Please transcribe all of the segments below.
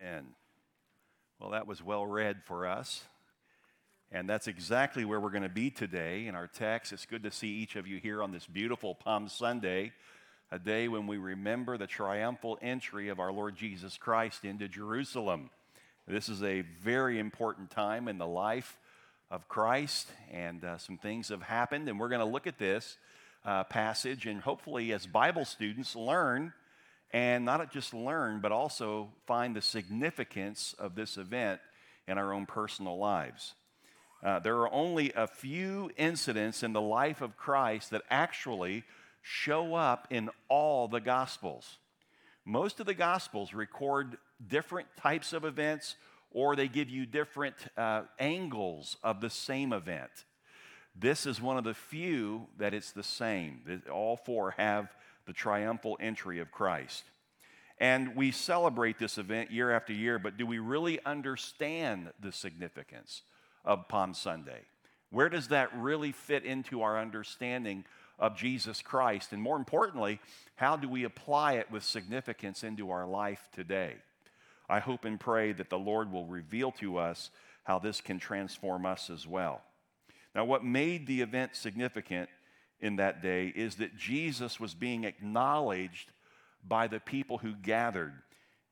And well, that was well read for us. And that's exactly where we're going to be today in our text. It's good to see each of you here on this beautiful Palm Sunday, a day when we remember the triumphal entry of our Lord Jesus Christ into Jerusalem. This is a very important time in the life of Christ, and uh, some things have happened. And we're going to look at this uh, passage and hopefully, as Bible students, learn and not just learn, but also find the significance of this event in our own personal lives. Uh, there are only a few incidents in the life of Christ that actually show up in all the Gospels. Most of the Gospels record different types of events or they give you different uh, angles of the same event. This is one of the few that it's the same. All four have the triumphal entry of Christ. And we celebrate this event year after year, but do we really understand the significance of Palm Sunday? Where does that really fit into our understanding of Jesus Christ? And more importantly, how do we apply it with significance into our life today? I hope and pray that the Lord will reveal to us how this can transform us as well. Now, what made the event significant in that day is that Jesus was being acknowledged by the people who gathered.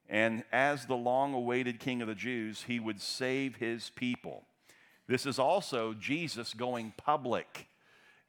And as the long awaited King of the Jews, he would save his people. This is also Jesus going public.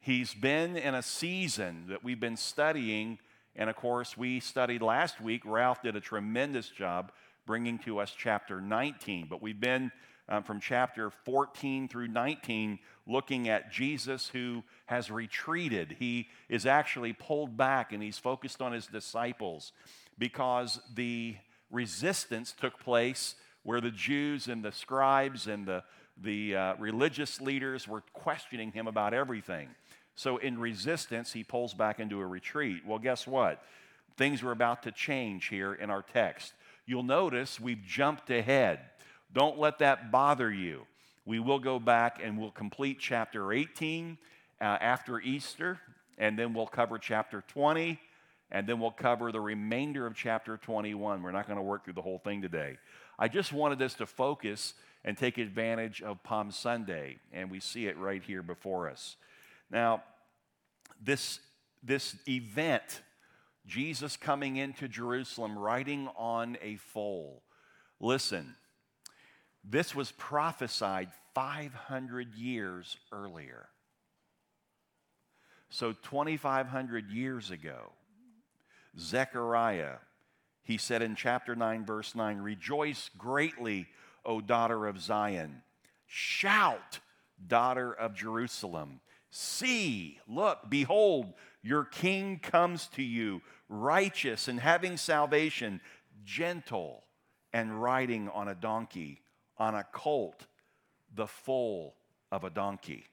He's been in a season that we've been studying. And of course, we studied last week. Ralph did a tremendous job bringing to us chapter 19. But we've been um, from chapter 14 through 19 looking at Jesus who has retreated. He is actually pulled back and he's focused on his disciples because the resistance took place where the Jews and the scribes and the, the uh, religious leaders were questioning him about everything. So, in resistance, he pulls back into a retreat. Well, guess what? Things were about to change here in our text. You'll notice we've jumped ahead. Don't let that bother you. We will go back and we'll complete chapter 18 uh, after Easter, and then we'll cover chapter 20, and then we'll cover the remainder of chapter 21. We're not going to work through the whole thing today. I just wanted us to focus and take advantage of Palm Sunday, and we see it right here before us. Now, this, this event Jesus coming into Jerusalem riding on a foal. Listen, this was prophesied 500 years earlier. So, 2,500 years ago, Zechariah, he said in chapter 9, verse 9, Rejoice greatly, O daughter of Zion. Shout, daughter of Jerusalem. See, look, behold, your king comes to you, righteous and having salvation, gentle and riding on a donkey, on a colt, the foal of a donkey.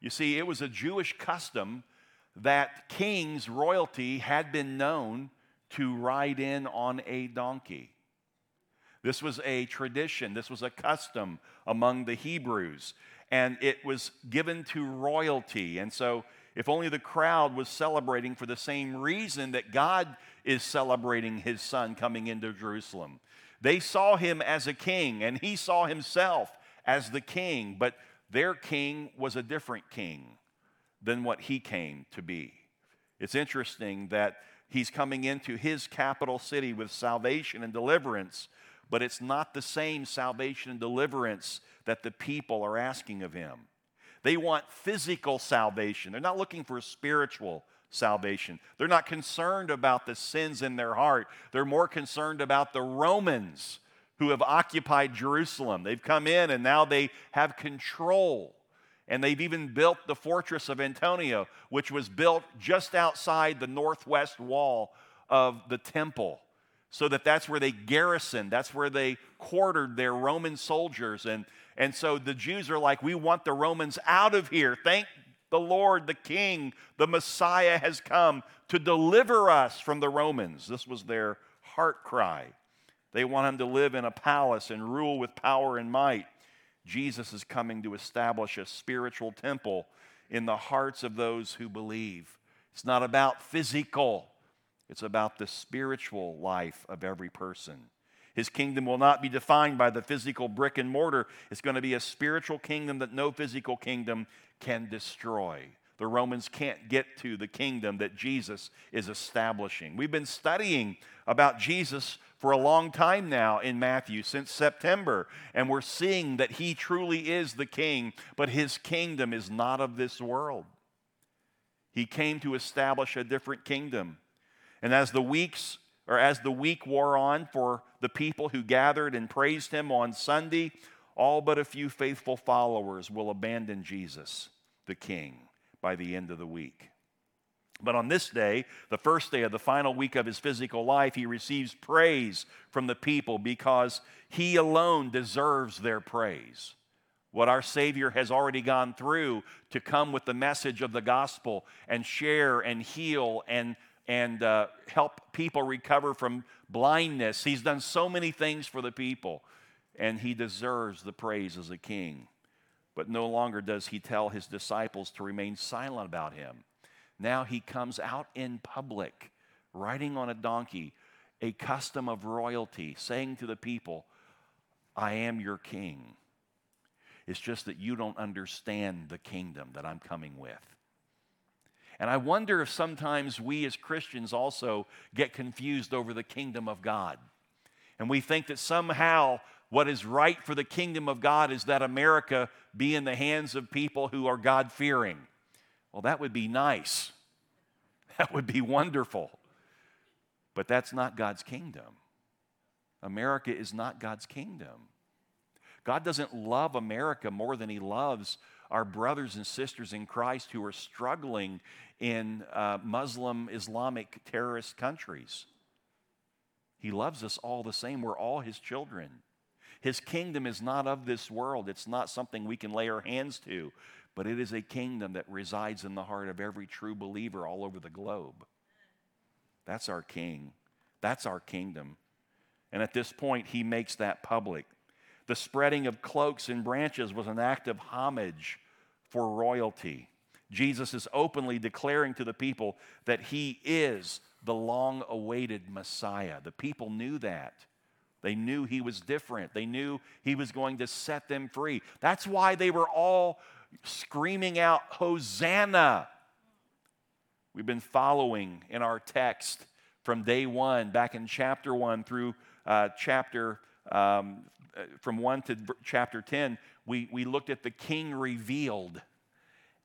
You see, it was a Jewish custom that kings, royalty, had been known to ride in on a donkey. This was a tradition, this was a custom among the Hebrews, and it was given to royalty. And so if only the crowd was celebrating for the same reason that God is celebrating his son coming into Jerusalem. They saw him as a king, and he saw himself as the king, but their king was a different king than what he came to be. It's interesting that he's coming into his capital city with salvation and deliverance, but it's not the same salvation and deliverance that the people are asking of him. They want physical salvation. They're not looking for a spiritual salvation. They're not concerned about the sins in their heart. They're more concerned about the Romans who have occupied Jerusalem. They've come in and now they have control. And they've even built the fortress of Antonia, which was built just outside the northwest wall of the temple so that that's where they garrisoned, that's where they quartered their Roman soldiers. And, and so the Jews are like, we want the Romans out of here. Thank the Lord, the King, the Messiah has come to deliver us from the Romans. This was their heart cry. They want him to live in a palace and rule with power and might. Jesus is coming to establish a spiritual temple in the hearts of those who believe. It's not about physical it's about the spiritual life of every person. His kingdom will not be defined by the physical brick and mortar. It's going to be a spiritual kingdom that no physical kingdom can destroy. The Romans can't get to the kingdom that Jesus is establishing. We've been studying about Jesus for a long time now in Matthew, since September, and we're seeing that he truly is the king, but his kingdom is not of this world. He came to establish a different kingdom. And as the weeks or as the week wore on for the people who gathered and praised him on Sunday, all but a few faithful followers will abandon Jesus, the king, by the end of the week. But on this day, the first day of the final week of his physical life, he receives praise from the people because he alone deserves their praise. What our Savior has already gone through to come with the message of the gospel and share and heal and, and uh, help people recover from blindness. He's done so many things for the people, and he deserves the praise as a king. But no longer does he tell his disciples to remain silent about him. Now he comes out in public, riding on a donkey, a custom of royalty, saying to the people, I am your king. It's just that you don't understand the kingdom that I'm coming with. And I wonder if sometimes we as Christians also get confused over the kingdom of God. And we think that somehow what is right for the kingdom of God is that America be in the hands of people who are God fearing. Well, that would be nice. That would be wonderful. But that's not God's kingdom. America is not God's kingdom. God doesn't love America more than He loves our brothers and sisters in Christ who are struggling in uh, Muslim, Islamic terrorist countries. He loves us all the same. We're all His children. His kingdom is not of this world, it's not something we can lay our hands to but it is a kingdom that resides in the heart of every true believer all over the globe. That's our king. That's our kingdom. And at this point, he makes that public. The spreading of cloaks and branches was an act of homage for royalty. Jesus is openly declaring to the people that he is the long awaited Messiah. The people knew that. They knew he was different. They knew he was going to set them free. That's why they were all screaming out, Hosanna. We've been following in our text from day one, back in chapter one through uh, chapter, um, from one to chapter 10, we, we looked at the king revealed.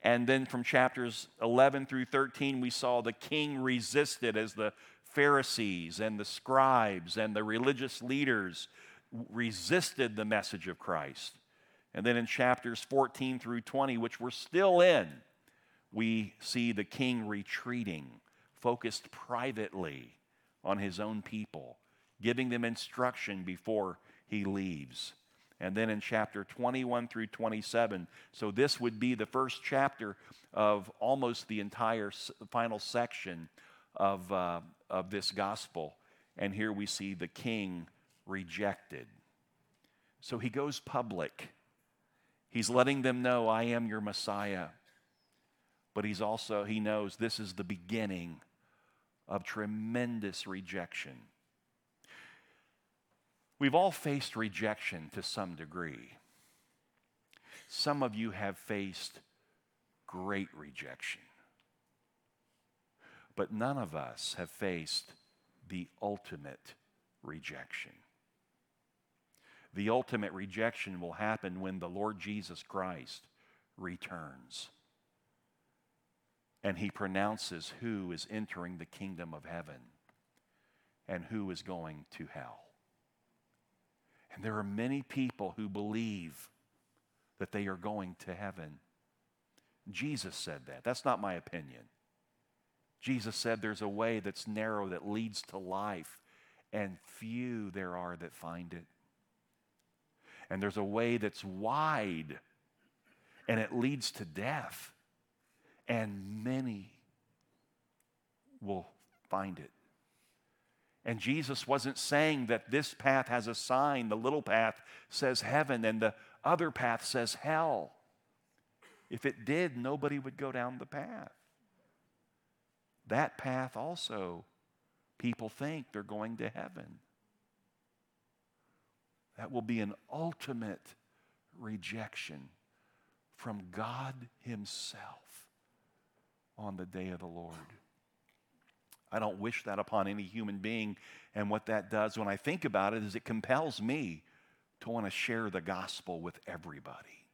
And then from chapters 11 through 13, we saw the king resisted as the Pharisees and the scribes and the religious leaders resisted the message of Christ. And then in chapters 14 through 20, which we're still in, we see the king retreating, focused privately on his own people, giving them instruction before he leaves. And then in chapter 21 through 27, so this would be the first chapter of almost the entire final section of, uh, of this gospel. And here we see the king rejected. So he goes public He's letting them know, I am your Messiah. But he's also, he knows this is the beginning of tremendous rejection. We've all faced rejection to some degree. Some of you have faced great rejection. But none of us have faced the ultimate rejection. The ultimate rejection will happen when the Lord Jesus Christ returns and he pronounces who is entering the kingdom of heaven and who is going to hell. And there are many people who believe that they are going to heaven. Jesus said that. That's not my opinion. Jesus said there's a way that's narrow that leads to life, and few there are that find it and there's a way that's wide and it leads to death. And many will find it. And Jesus wasn't saying that this path has a sign. The little path says heaven, and the other path says hell. If it did, nobody would go down the path. That path also, people think they're going to heaven. That will be an ultimate rejection from God Himself on the day of the Lord. I don't wish that upon any human being. And what that does when I think about it is it compels me to want to share the gospel with everybody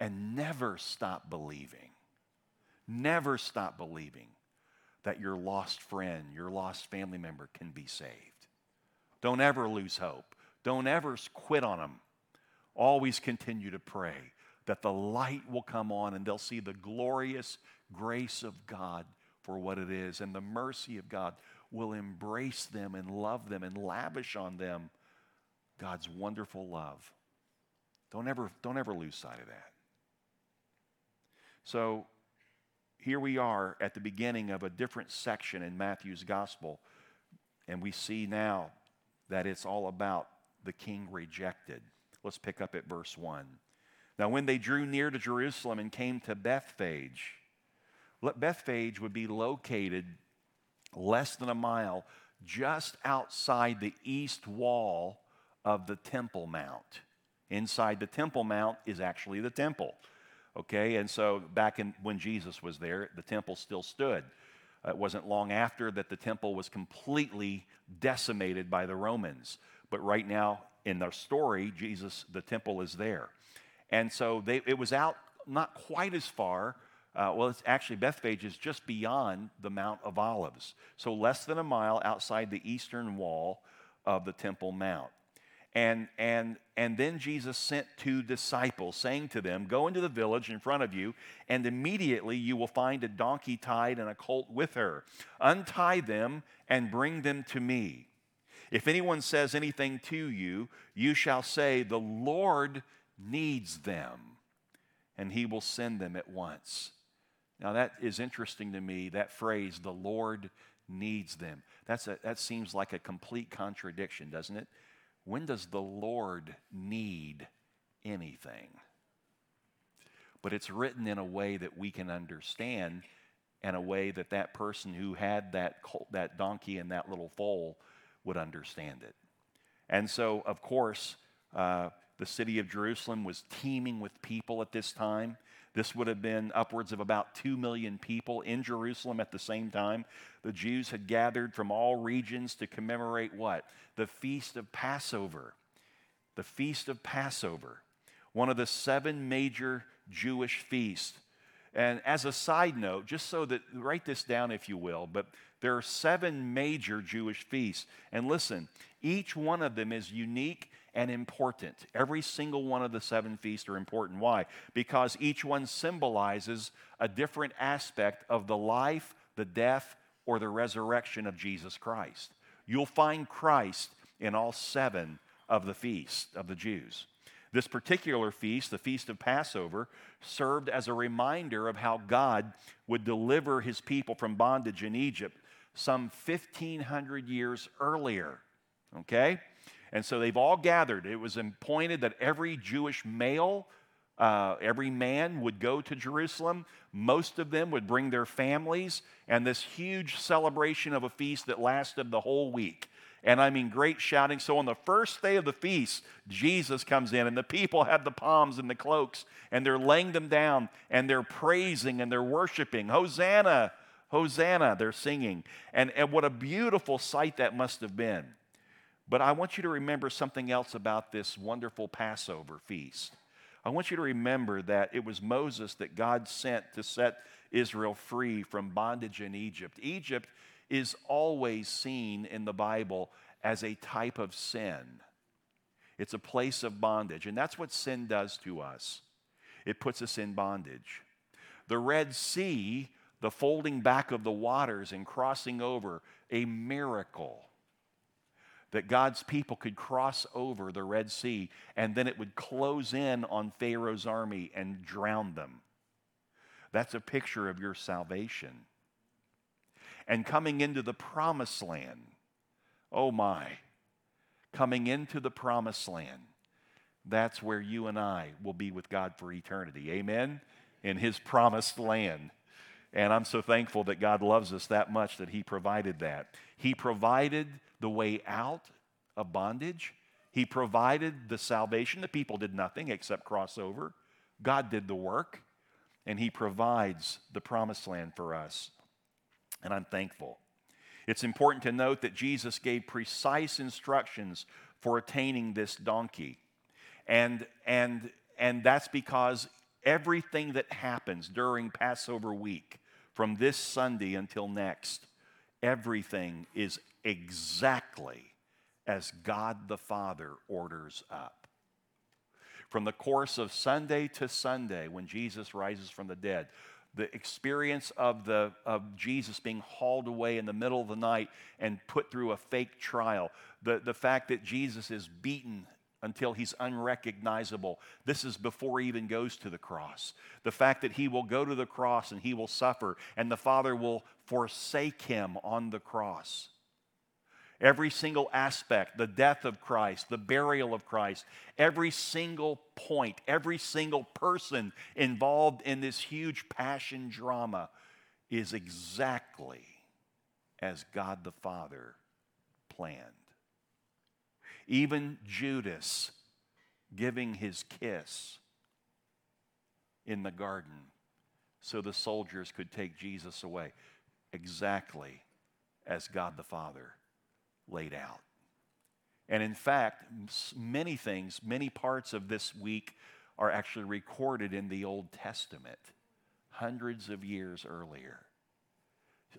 and never stop believing. Never stop believing that your lost friend, your lost family member can be saved. Don't ever lose hope. Don't ever quit on them. Always continue to pray that the light will come on and they'll see the glorious grace of God for what it is, and the mercy of God will embrace them and love them and lavish on them God's wonderful love. Don't ever, don't ever lose sight of that. So here we are at the beginning of a different section in Matthew's gospel, and we see now that it's all about the king rejected. Let's pick up at verse 1. Now, when they drew near to Jerusalem and came to Bethphage, Bethphage would be located less than a mile just outside the east wall of the Temple Mount. Inside the Temple Mount is actually the temple. Okay, and so back in, when Jesus was there, the temple still stood. Uh, it wasn't long after that the temple was completely decimated by the Romans. But right now, in the story, Jesus, the temple is there. And so they, it was out not quite as far uh, well, it's actually Bethphage is just beyond the Mount of Olives, so less than a mile outside the eastern wall of the Temple Mount. And, and, and then Jesus sent two disciples, saying to them, Go into the village in front of you, and immediately you will find a donkey tied and a colt with her. Untie them and bring them to me. If anyone says anything to you, you shall say, The Lord needs them, and he will send them at once. Now, that is interesting to me, that phrase, the Lord needs them. That's a, that seems like a complete contradiction, doesn't it? When does the Lord need anything? But it's written in a way that we can understand, and a way that that person who had that, that donkey and that little foal would understand it. And so, of course, uh, the city of Jerusalem was teeming with people at this time. This would have been upwards of about 2 million people in Jerusalem at the same time. The Jews had gathered from all regions to commemorate what? The Feast of Passover. The Feast of Passover, one of the seven major Jewish feasts. And as a side note, just so that, write this down if you will, but there are seven major Jewish feasts. And listen, each one of them is unique and important. Every single one of the seven feasts are important. Why? Because each one symbolizes a different aspect of the life, the death, or the resurrection of Jesus Christ. You'll find Christ in all seven of the feasts of the Jews. This particular feast, the Feast of Passover, served as a reminder of how God would deliver his people from bondage in Egypt some 1,500 years earlier. Okay? And so they've all gathered. It was appointed that every Jewish male, uh, every man would go to Jerusalem. Most of them would bring their families, and this huge celebration of a feast that lasted the whole week. And I mean, great shouting. So on the first day of the feast, Jesus comes in, and the people have the palms and the cloaks, and they're laying them down, and they're praising and they're worshiping. Hosanna! Hosanna, they're singing. And, and what a beautiful sight that must have been. But I want you to remember something else about this wonderful Passover feast. I want you to remember that it was Moses that God sent to set Israel free from bondage in Egypt. Egypt is always seen in the Bible as a type of sin, it's a place of bondage. And that's what sin does to us it puts us in bondage. The Red Sea, the folding back of the waters and crossing over, a miracle that God's people could cross over the Red Sea and then it would close in on Pharaoh's army and drown them. That's a picture of your salvation. And coming into the promised land, oh my, coming into the promised land, that's where you and I will be with God for eternity. Amen? In His promised land. And I'm so thankful that God loves us that much that He provided that. He provided the way out of bondage He provided the salvation. The people did nothing except cross over. God did the work, and He provides the promised land for us. And I'm thankful. It's important to note that Jesus gave precise instructions for attaining this donkey. And, and, and that's because everything that happens during Passover week, from this Sunday until next, everything is exactly as God the Father orders up. From the course of Sunday to Sunday, when Jesus rises from the dead, the experience of, the, of Jesus being hauled away in the middle of the night and put through a fake trial, the, the fact that Jesus is beaten until he's unrecognizable. This is before he even goes to the cross. The fact that he will go to the cross and he will suffer, and the Father will forsake him on the cross. Every single aspect, the death of Christ, the burial of Christ, every single point, every single person involved in this huge passion drama is exactly as God the Father planned. Even Judas giving his kiss in the garden so the soldiers could take Jesus away. Exactly as God the Father laid out. And in fact, many things, many parts of this week are actually recorded in the Old Testament, hundreds of years earlier.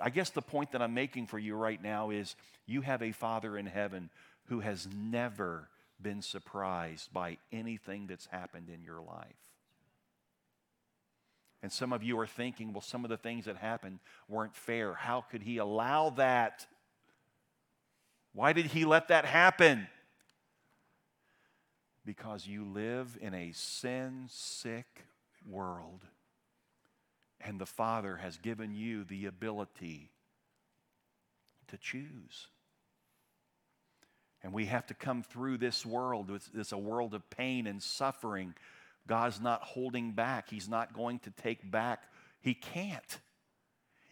I guess the point that I'm making for you right now is you have a Father in heaven who has never been surprised by anything that's happened in your life. And some of you are thinking, well, some of the things that happened weren't fair. How could he allow that? Why did he let that happen? Because you live in a sin sick world, and the Father has given you the ability to choose. And we have to come through this world. It's a world of pain and suffering. God's not holding back, He's not going to take back. He can't.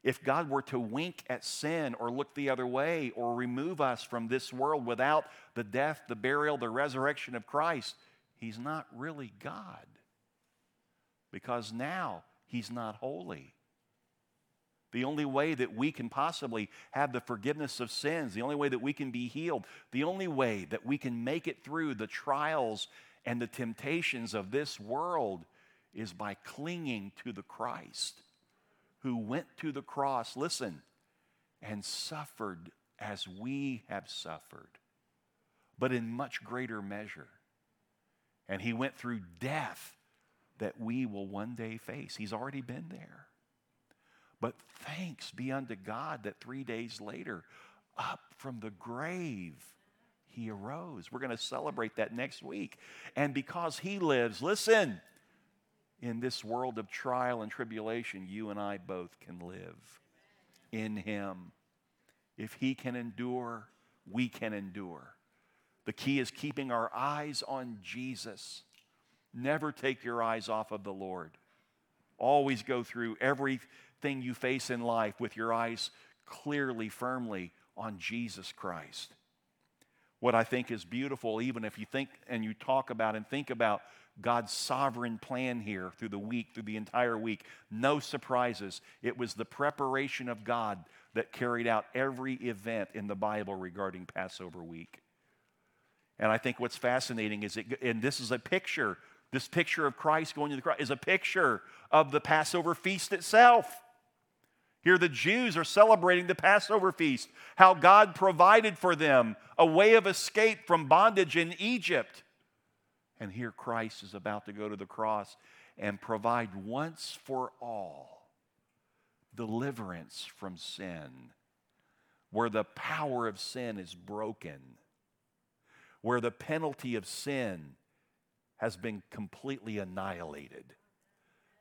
If God were to wink at sin or look the other way or remove us from this world without the death, the burial, the resurrection of Christ, He's not really God. Because now He's not holy. The only way that we can possibly have the forgiveness of sins, the only way that we can be healed, the only way that we can make it through the trials and the temptations of this world is by clinging to the Christ who went to the cross, listen, and suffered as we have suffered, but in much greater measure. And he went through death that we will one day face. He's already been there. But thanks be unto God that three days later, up from the grave, he arose. We're going to celebrate that next week. And because he lives, listen, in this world of trial and tribulation, you and I both can live in him. If he can endure, we can endure. The key is keeping our eyes on Jesus. Never take your eyes off of the Lord. Always go through everything you face in life with your eyes clearly, firmly on Jesus Christ. What I think is beautiful, even if you think and you talk about and think about God's sovereign plan here through the week, through the entire week, no surprises. It was the preparation of God that carried out every event in the Bible regarding Passover week. And I think what's fascinating is, it, and this is a picture, this picture of Christ going to the cross is a picture of the Passover feast itself. Here, the Jews are celebrating the Passover feast, how God provided for them a way of escape from bondage in Egypt. And here, Christ is about to go to the cross and provide once for all deliverance from sin, where the power of sin is broken, where the penalty of sin has been completely annihilated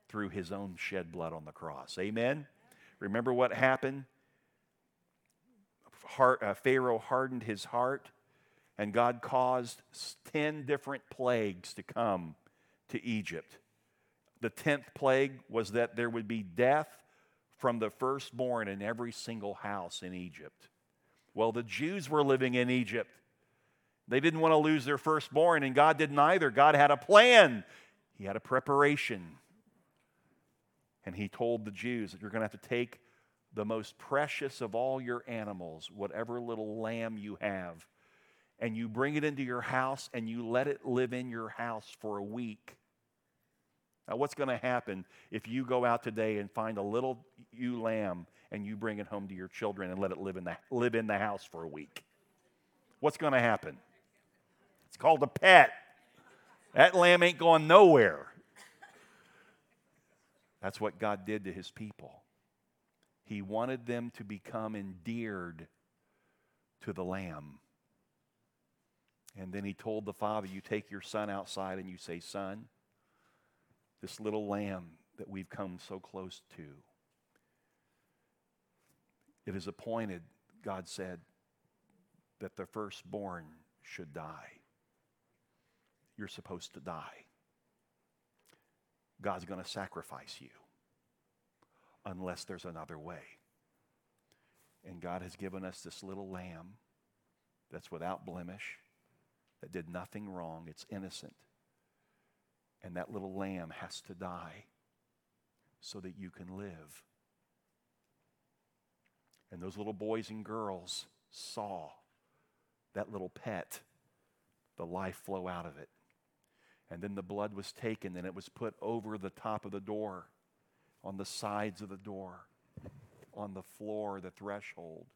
through his own shed blood on the cross. Amen? Remember what happened? Heart, uh, Pharaoh hardened his heart, and God caused 10 different plagues to come to Egypt. The 10th plague was that there would be death from the firstborn in every single house in Egypt. Well, the Jews were living in Egypt, They didn't want to lose their firstborn, and God didn't either. God had a plan, He had a preparation. And He told the Jews that you're going to have to take the most precious of all your animals, whatever little lamb you have, and you bring it into your house and you let it live in your house for a week. Now, what's going to happen if you go out today and find a little ewe lamb and you bring it home to your children and let it live in the, live in the house for a week? What's going to happen? It's called a pet. That lamb ain't going nowhere. That's what God did to his people. He wanted them to become endeared to the lamb. And then he told the father, You take your son outside and you say, Son, this little lamb that we've come so close to, it is appointed, God said, that the firstborn should die. You're supposed to die. God's going to sacrifice you unless there's another way. And God has given us this little lamb that's without blemish, that did nothing wrong, it's innocent. And that little lamb has to die so that you can live. And those little boys and girls saw that little pet, the life flow out of it. And then the blood was taken and it was put over the top of the door, on the sides of the door, on the floor, the threshold.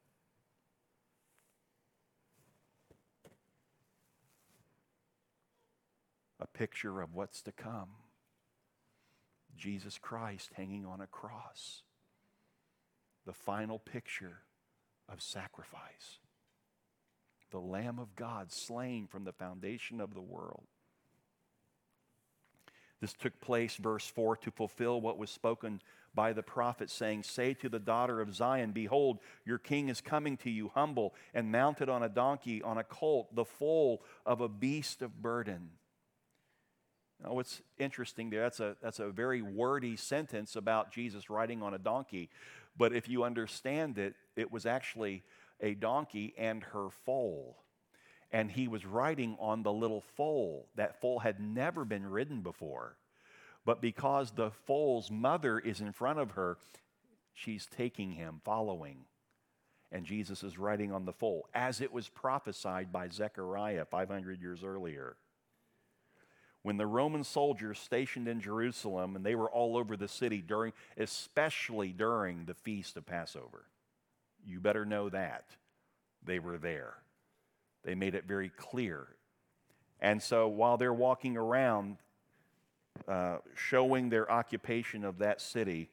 A picture of what's to come. Jesus Christ hanging on a cross. The final picture of sacrifice. The Lamb of God slain from the foundation of the world. This took place, verse 4, to fulfill what was spoken by the prophet, saying, Say to the daughter of Zion, Behold, your king is coming to you, humble and mounted on a donkey, on a colt, the foal of a beast of burden. Now, what's interesting there, that's a, that's a very wordy sentence about Jesus riding on a donkey. But if you understand it, it was actually a donkey and her foal and he was riding on the little foal. That foal had never been ridden before. But because the foal's mother is in front of her, she's taking him, following. And Jesus is riding on the foal, as it was prophesied by Zechariah 500 years earlier. When the Roman soldiers stationed in Jerusalem, and they were all over the city during, especially during the feast of Passover, you better know that they were there. They made it very clear. And so while they're walking around uh, showing their occupation of that city,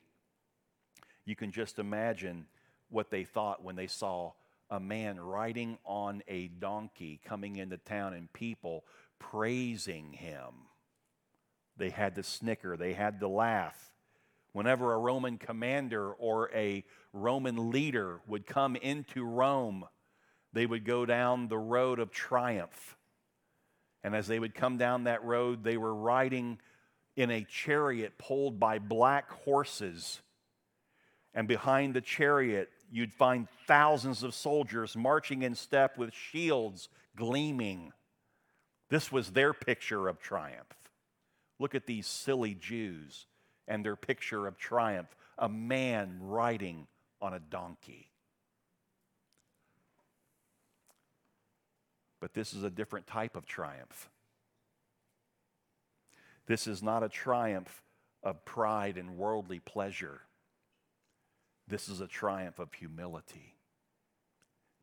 you can just imagine what they thought when they saw a man riding on a donkey coming into town and people praising him. They had to snicker, they had to laugh. Whenever a Roman commander or a Roman leader would come into Rome, they would go down the road of triumph. And as they would come down that road, they were riding in a chariot pulled by black horses. And behind the chariot, you'd find thousands of soldiers marching in step with shields gleaming. This was their picture of triumph. Look at these silly Jews and their picture of triumph a man riding on a donkey. But this is a different type of triumph. This is not a triumph of pride and worldly pleasure. This is a triumph of humility.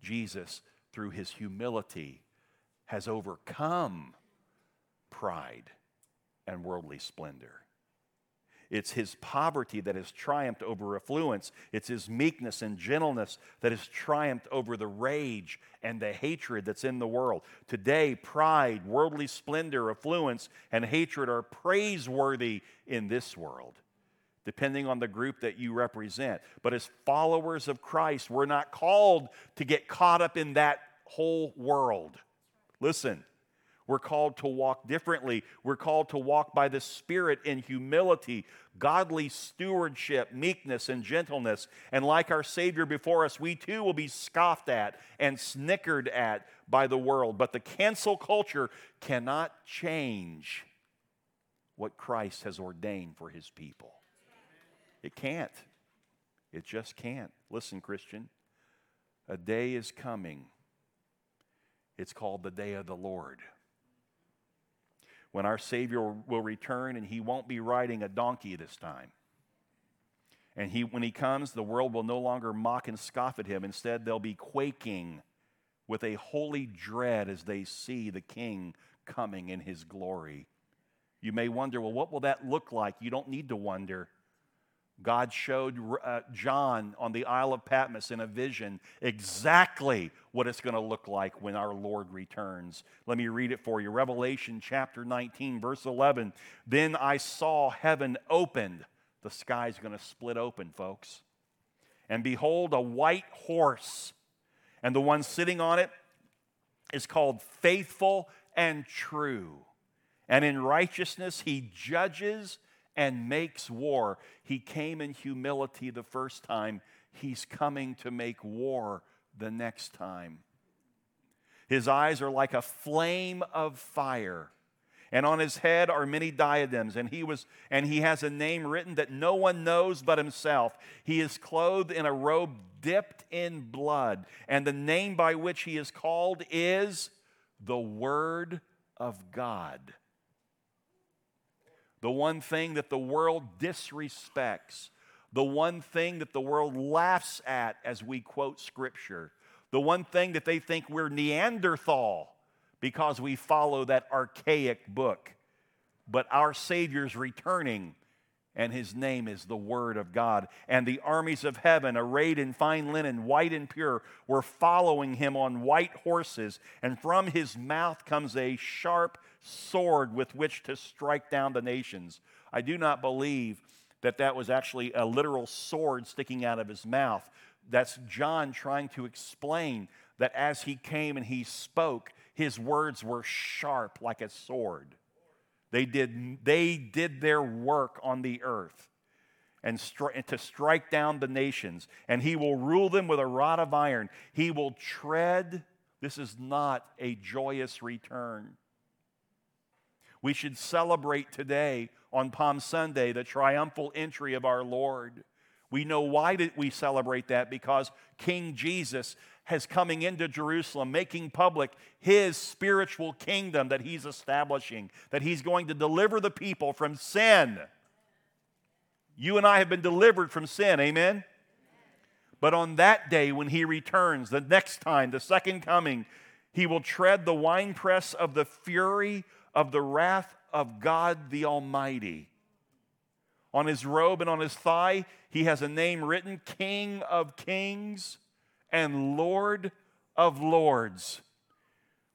Jesus, through his humility, has overcome pride and worldly splendor. It's his poverty that has triumphed over affluence. It's his meekness and gentleness that has triumphed over the rage and the hatred that's in the world. Today, pride, worldly splendor, affluence, and hatred are praiseworthy in this world, depending on the group that you represent. But as followers of Christ, we're not called to get caught up in that whole world. Listen, We're called to walk differently. We're called to walk by the Spirit in humility, godly stewardship, meekness, and gentleness. And like our Savior before us, we too will be scoffed at and snickered at by the world. But the cancel culture cannot change what Christ has ordained for his people. It can't. It just can't. Listen, Christian, a day is coming. It's called the day of the Lord when our Savior will return and he won't be riding a donkey this time. And he, when he comes, the world will no longer mock and scoff at him. Instead, they'll be quaking with a holy dread as they see the King coming in his glory. You may wonder, well, what will that look like? You don't need to wonder. God showed uh, John on the Isle of Patmos in a vision exactly what it's going to look like when our Lord returns. Let me read it for you. Revelation chapter 19, verse 11. Then I saw heaven opened. The sky's going to split open, folks. And behold, a white horse. And the one sitting on it is called Faithful and True. And in righteousness he judges and makes war. He came in humility the first time, he's coming to make war the next time. His eyes are like a flame of fire, and on his head are many diadems, and he was and he has a name written that no one knows but himself. He is clothed in a robe dipped in blood, and the name by which he is called is the word of God the one thing that the world disrespects, the one thing that the world laughs at as we quote Scripture, the one thing that they think we're Neanderthal because we follow that archaic book. But our Savior's returning, and his name is the Word of God. And the armies of heaven, arrayed in fine linen, white and pure, were following him on white horses, and from his mouth comes a sharp sword with which to strike down the nations. I do not believe that that was actually a literal sword sticking out of his mouth. That's John trying to explain that as he came and he spoke, his words were sharp like a sword. They did, they did their work on the earth and, stri- and to strike down the nations. And he will rule them with a rod of iron. He will tread. This is not a joyous return. We should celebrate today on Palm Sunday the triumphal entry of our Lord. We know why did we celebrate that because King Jesus has coming into Jerusalem, making public his spiritual kingdom that he's establishing, that he's going to deliver the people from sin. You and I have been delivered from sin, amen? But on that day when he returns, the next time, the second coming, he will tread the winepress of the fury of the wrath of God the Almighty. On his robe and on his thigh, he has a name written King of Kings and Lord of Lords.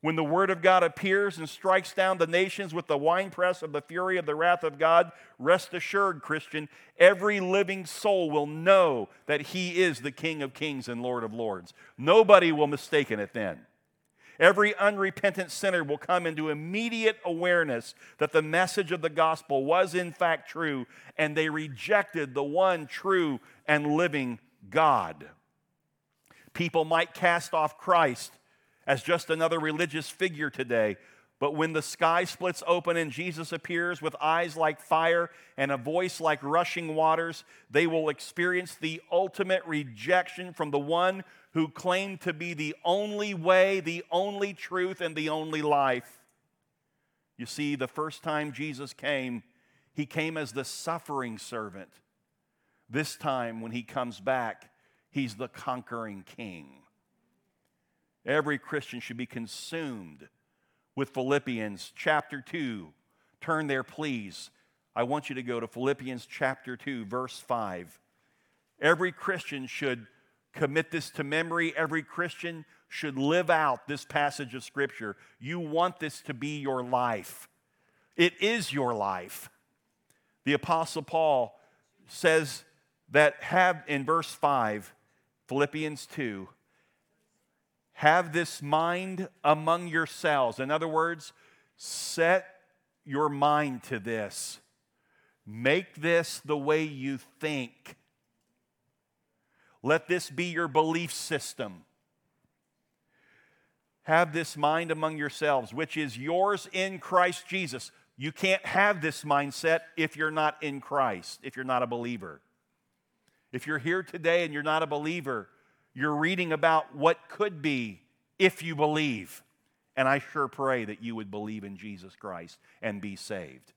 When the word of God appears and strikes down the nations with the winepress of the fury of the wrath of God, rest assured, Christian, every living soul will know that he is the King of Kings and Lord of Lords. Nobody will mistake it then. Every unrepentant sinner will come into immediate awareness that the message of the gospel was in fact true, and they rejected the one true and living God. People might cast off Christ as just another religious figure today, but when the sky splits open and Jesus appears with eyes like fire and a voice like rushing waters, they will experience the ultimate rejection from the one who claimed to be the only way, the only truth, and the only life. You see, the first time Jesus came, he came as the suffering servant. This time, when he comes back, he's the conquering king. Every Christian should be consumed with Philippians chapter 2. Turn there, please. I want you to go to Philippians chapter 2, verse 5. Every Christian should commit this to memory. Every Christian should live out this passage of Scripture. You want this to be your life, it is your life. The Apostle Paul says that have in verse 5, Philippians 2, have this mind among yourselves. In other words, Set your mind to this. Make this the way you think. Let this be your belief system. Have this mind among yourselves, which is yours in Christ Jesus. You can't have this mindset if you're not in Christ, if you're not a believer. If you're here today and you're not a believer, you're reading about what could be if you believe. And I sure pray that you would believe in Jesus Christ and be saved.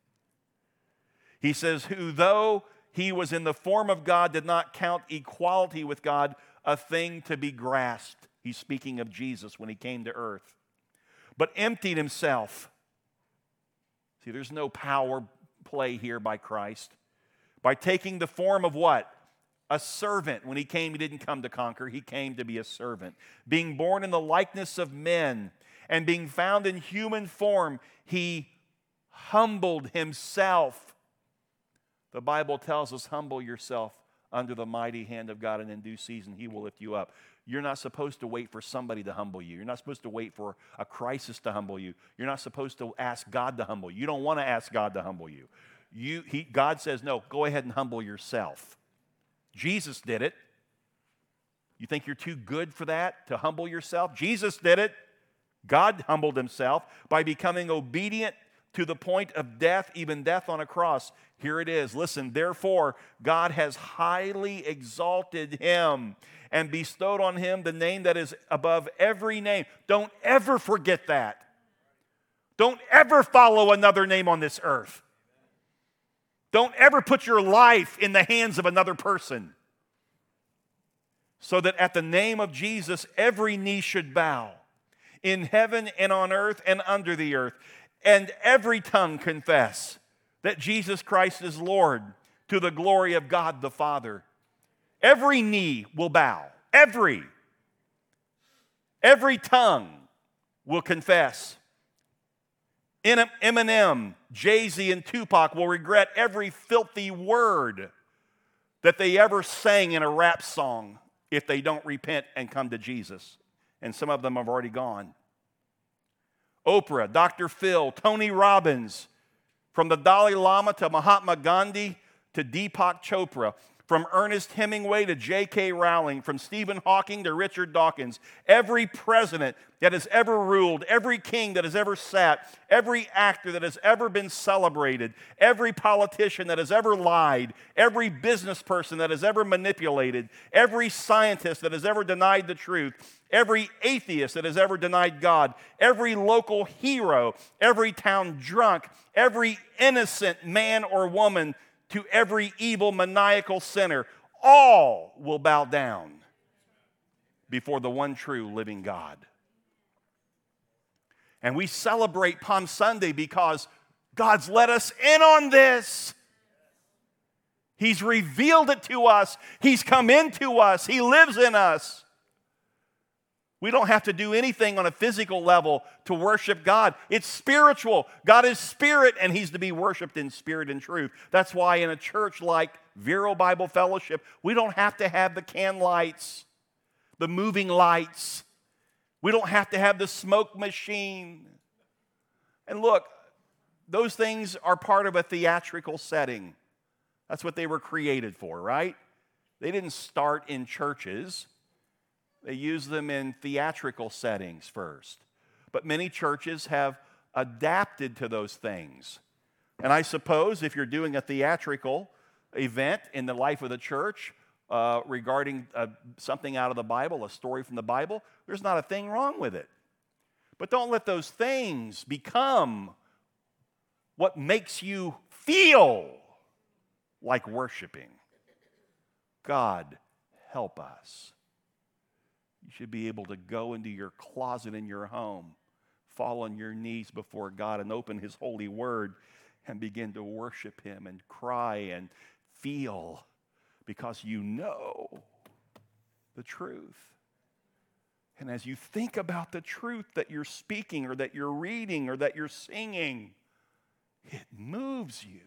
He says, Who though he was in the form of God, did not count equality with God a thing to be grasped. He's speaking of Jesus when he came to earth, but emptied himself. See, there's no power play here by Christ. By taking the form of what? A servant. When he came, he didn't come to conquer, he came to be a servant. Being born in the likeness of men and being found in human form, he humbled himself. The Bible tells us, humble yourself under the mighty hand of God, and in due season he will lift you up. You're not supposed to wait for somebody to humble you. You're not supposed to wait for a crisis to humble you. You're not supposed to ask God to humble you. You don't want to ask God to humble you. you he, God says, no, go ahead and humble yourself. Jesus did it. You think you're too good for that, to humble yourself? Jesus did it. God humbled himself by becoming obedient to the point of death, even death on a cross. Here it is. Listen, therefore, God has highly exalted him and bestowed on him the name that is above every name. Don't ever forget that. Don't ever follow another name on this earth. Don't ever put your life in the hands of another person. So that at the name of Jesus, every knee should bow in heaven and on earth and under the earth, and every tongue confess that Jesus Christ is Lord to the glory of God the Father. Every knee will bow. Every. Every tongue will confess. Eminem, Jay Z, and Tupac will regret every filthy word that they ever sang in a rap song if they don't repent and come to Jesus and some of them have already gone. Oprah, Dr. Phil, Tony Robbins, from the Dalai Lama to Mahatma Gandhi to Deepak Chopra, from Ernest Hemingway to J.K. Rowling, from Stephen Hawking to Richard Dawkins, every president that has ever ruled, every king that has ever sat, every actor that has ever been celebrated, every politician that has ever lied, every business person that has ever manipulated, every scientist that has ever denied the truth, every atheist that has ever denied God, every local hero, every town drunk, every innocent man or woman to every evil, maniacal sinner. All will bow down before the one true living God. And we celebrate Palm Sunday because God's let us in on this. He's revealed it to us. He's come into us. He lives in us. We don't have to do anything on a physical level to worship God. It's spiritual. God is spirit, and He's to be worshiped in spirit and truth. That's why in a church like Vero Bible Fellowship, we don't have to have the can lights, the moving lights. We don't have to have the smoke machine. And look, those things are part of a theatrical setting. That's what they were created for, right? They didn't start in churches. They use them in theatrical settings first. But many churches have adapted to those things. And I suppose if you're doing a theatrical event in the life of the church uh, regarding uh, something out of the Bible, a story from the Bible, there's not a thing wrong with it. But don't let those things become what makes you feel like worshiping. God, help us. You should be able to go into your closet in your home, fall on your knees before God, and open His holy word and begin to worship Him and cry and feel because you know the truth. And as you think about the truth that you're speaking or that you're reading or that you're singing, it moves you.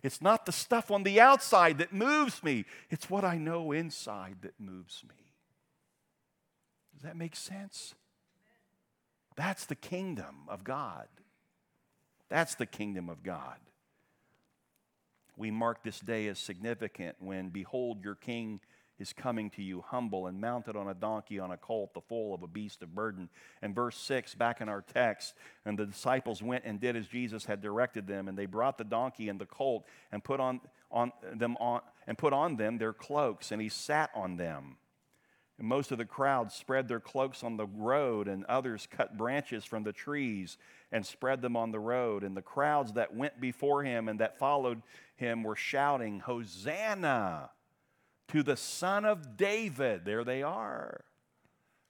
It's not the stuff on the outside that moves me, it's what I know inside that moves me. Does that make sense? That's the kingdom of God. That's the kingdom of God. We mark this day as significant when, behold, your king is coming to you humble and mounted on a donkey on a colt, the foal of a beast of burden. And verse 6, back in our text, and the disciples went and did as Jesus had directed them, and they brought the donkey and the colt and put on, on them on and put on them their cloaks, and he sat on them. And most of the crowd spread their cloaks on the road, and others cut branches from the trees and spread them on the road. And the crowds that went before him and that followed him were shouting, Hosanna! to the Son of David. There they are,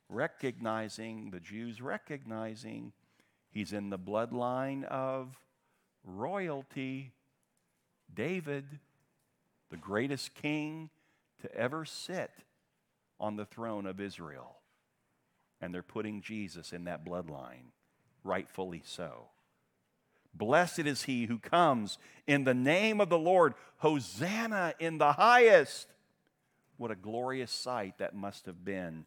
recognizing, the Jews recognizing he's in the bloodline of royalty. David, the greatest king to ever sit on the throne of Israel. And they're putting Jesus in that bloodline, rightfully so. Blessed is he who comes in the name of the Lord. Hosanna in the highest. What a glorious sight that must have been.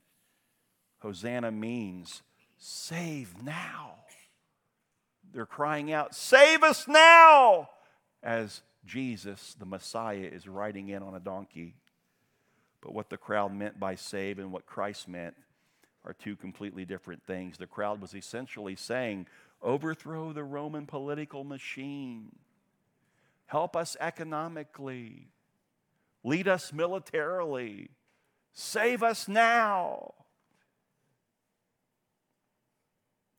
Hosanna means save now. They're crying out, Save us now! As Jesus, the Messiah, is riding in on a donkey. But what the crowd meant by save and what Christ meant are two completely different things. The crowd was essentially saying, Overthrow the Roman political machine, help us economically, Lead us militarily. Save us now.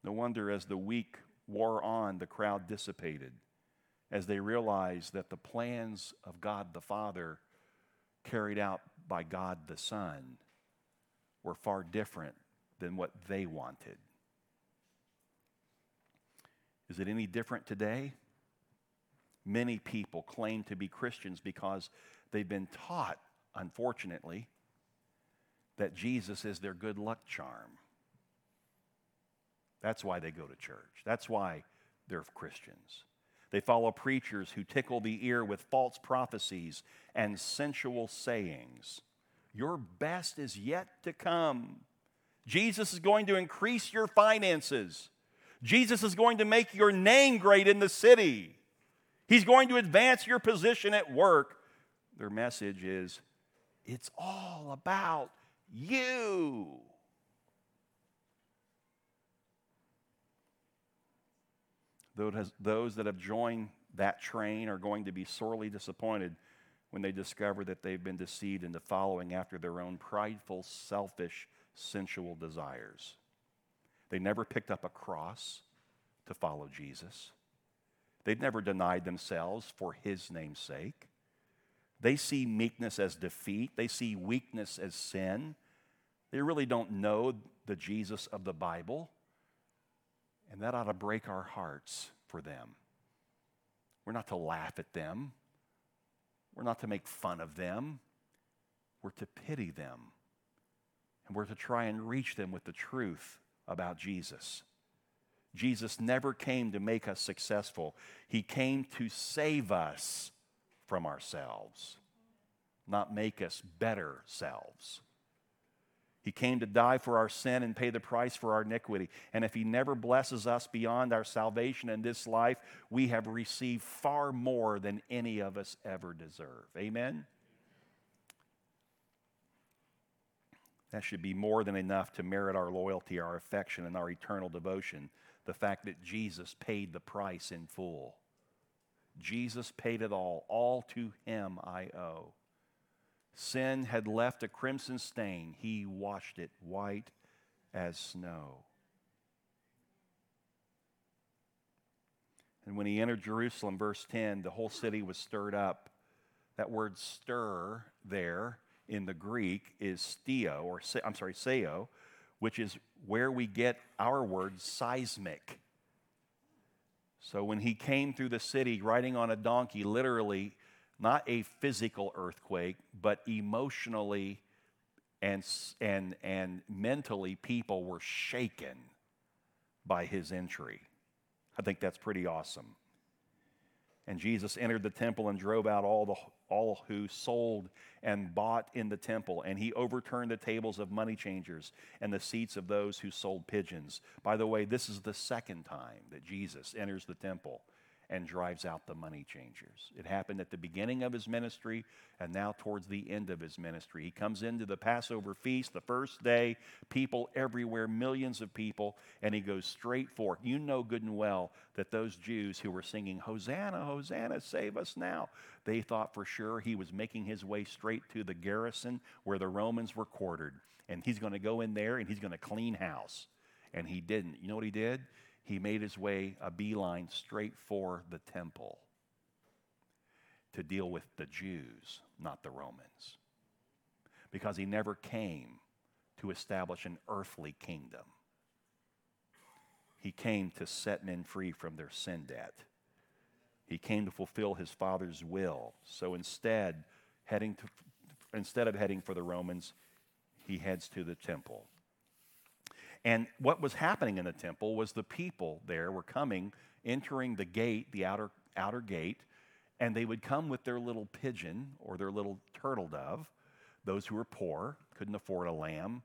No wonder as the week wore on, the crowd dissipated as they realized that the plans of God the Father, carried out by God the Son, were far different than what they wanted. Is it any different today? Many people claim to be Christians because They've been taught, unfortunately, that Jesus is their good luck charm. That's why they go to church. That's why they're Christians. They follow preachers who tickle the ear with false prophecies and sensual sayings. Your best is yet to come. Jesus is going to increase your finances. Jesus is going to make your name great in the city. He's going to advance your position at work. Their message is it's all about you. Those that have joined that train are going to be sorely disappointed when they discover that they've been deceived into following after their own prideful, selfish, sensual desires. They never picked up a cross to follow Jesus. They've never denied themselves for his name's sake. They see meekness as defeat, they see weakness as sin. They really don't know the Jesus of the Bible. And that ought to break our hearts for them. We're not to laugh at them, we're not to make fun of them, we're to pity them. And we're to try and reach them with the truth about Jesus. Jesus never came to make us successful. He came to save us from ourselves, not make us better selves. He came to die for our sin and pay the price for our iniquity. And if He never blesses us beyond our salvation in this life, we have received far more than any of us ever deserve. Amen? That should be more than enough to merit our loyalty, our affection, and our eternal devotion. The fact that Jesus paid the price in full. Jesus paid it all. All to him I owe. Sin had left a crimson stain. He washed it white as snow. And when he entered Jerusalem, verse 10, the whole city was stirred up. That word stir there in the Greek is steo, or I'm sorry, seo, which is where we get our word seismic. So when he came through the city riding on a donkey, literally, not a physical earthquake, but emotionally and, and, and mentally, people were shaken by his entry. I think that's pretty awesome. And Jesus entered the temple and drove out all the all who sold and bought in the temple, and he overturned the tables of money changers and the seats of those who sold pigeons. By the way, this is the second time that Jesus enters the temple and drives out the money changers. It happened at the beginning of his ministry and now towards the end of his ministry. He comes into the Passover feast the first day, people everywhere, millions of people, and he goes straight for it. You know good and well that those Jews who were singing, Hosanna, Hosanna, save us now, they thought for sure he was making his way straight to the garrison where the Romans were quartered. And he's going to go in there and he's going to clean house. And he didn't. You know what he did? He made his way a beeline straight for the temple to deal with the Jews, not the Romans. Because he never came to establish an earthly kingdom. He came to set men free from their sin debt. He came to fulfill his father's will. So instead, heading to, instead of heading for the Romans, he heads to the temple. And what was happening in the temple was the people there were coming, entering the gate, the outer, outer gate, and they would come with their little pigeon or their little turtle dove, those who were poor, couldn't afford a lamb,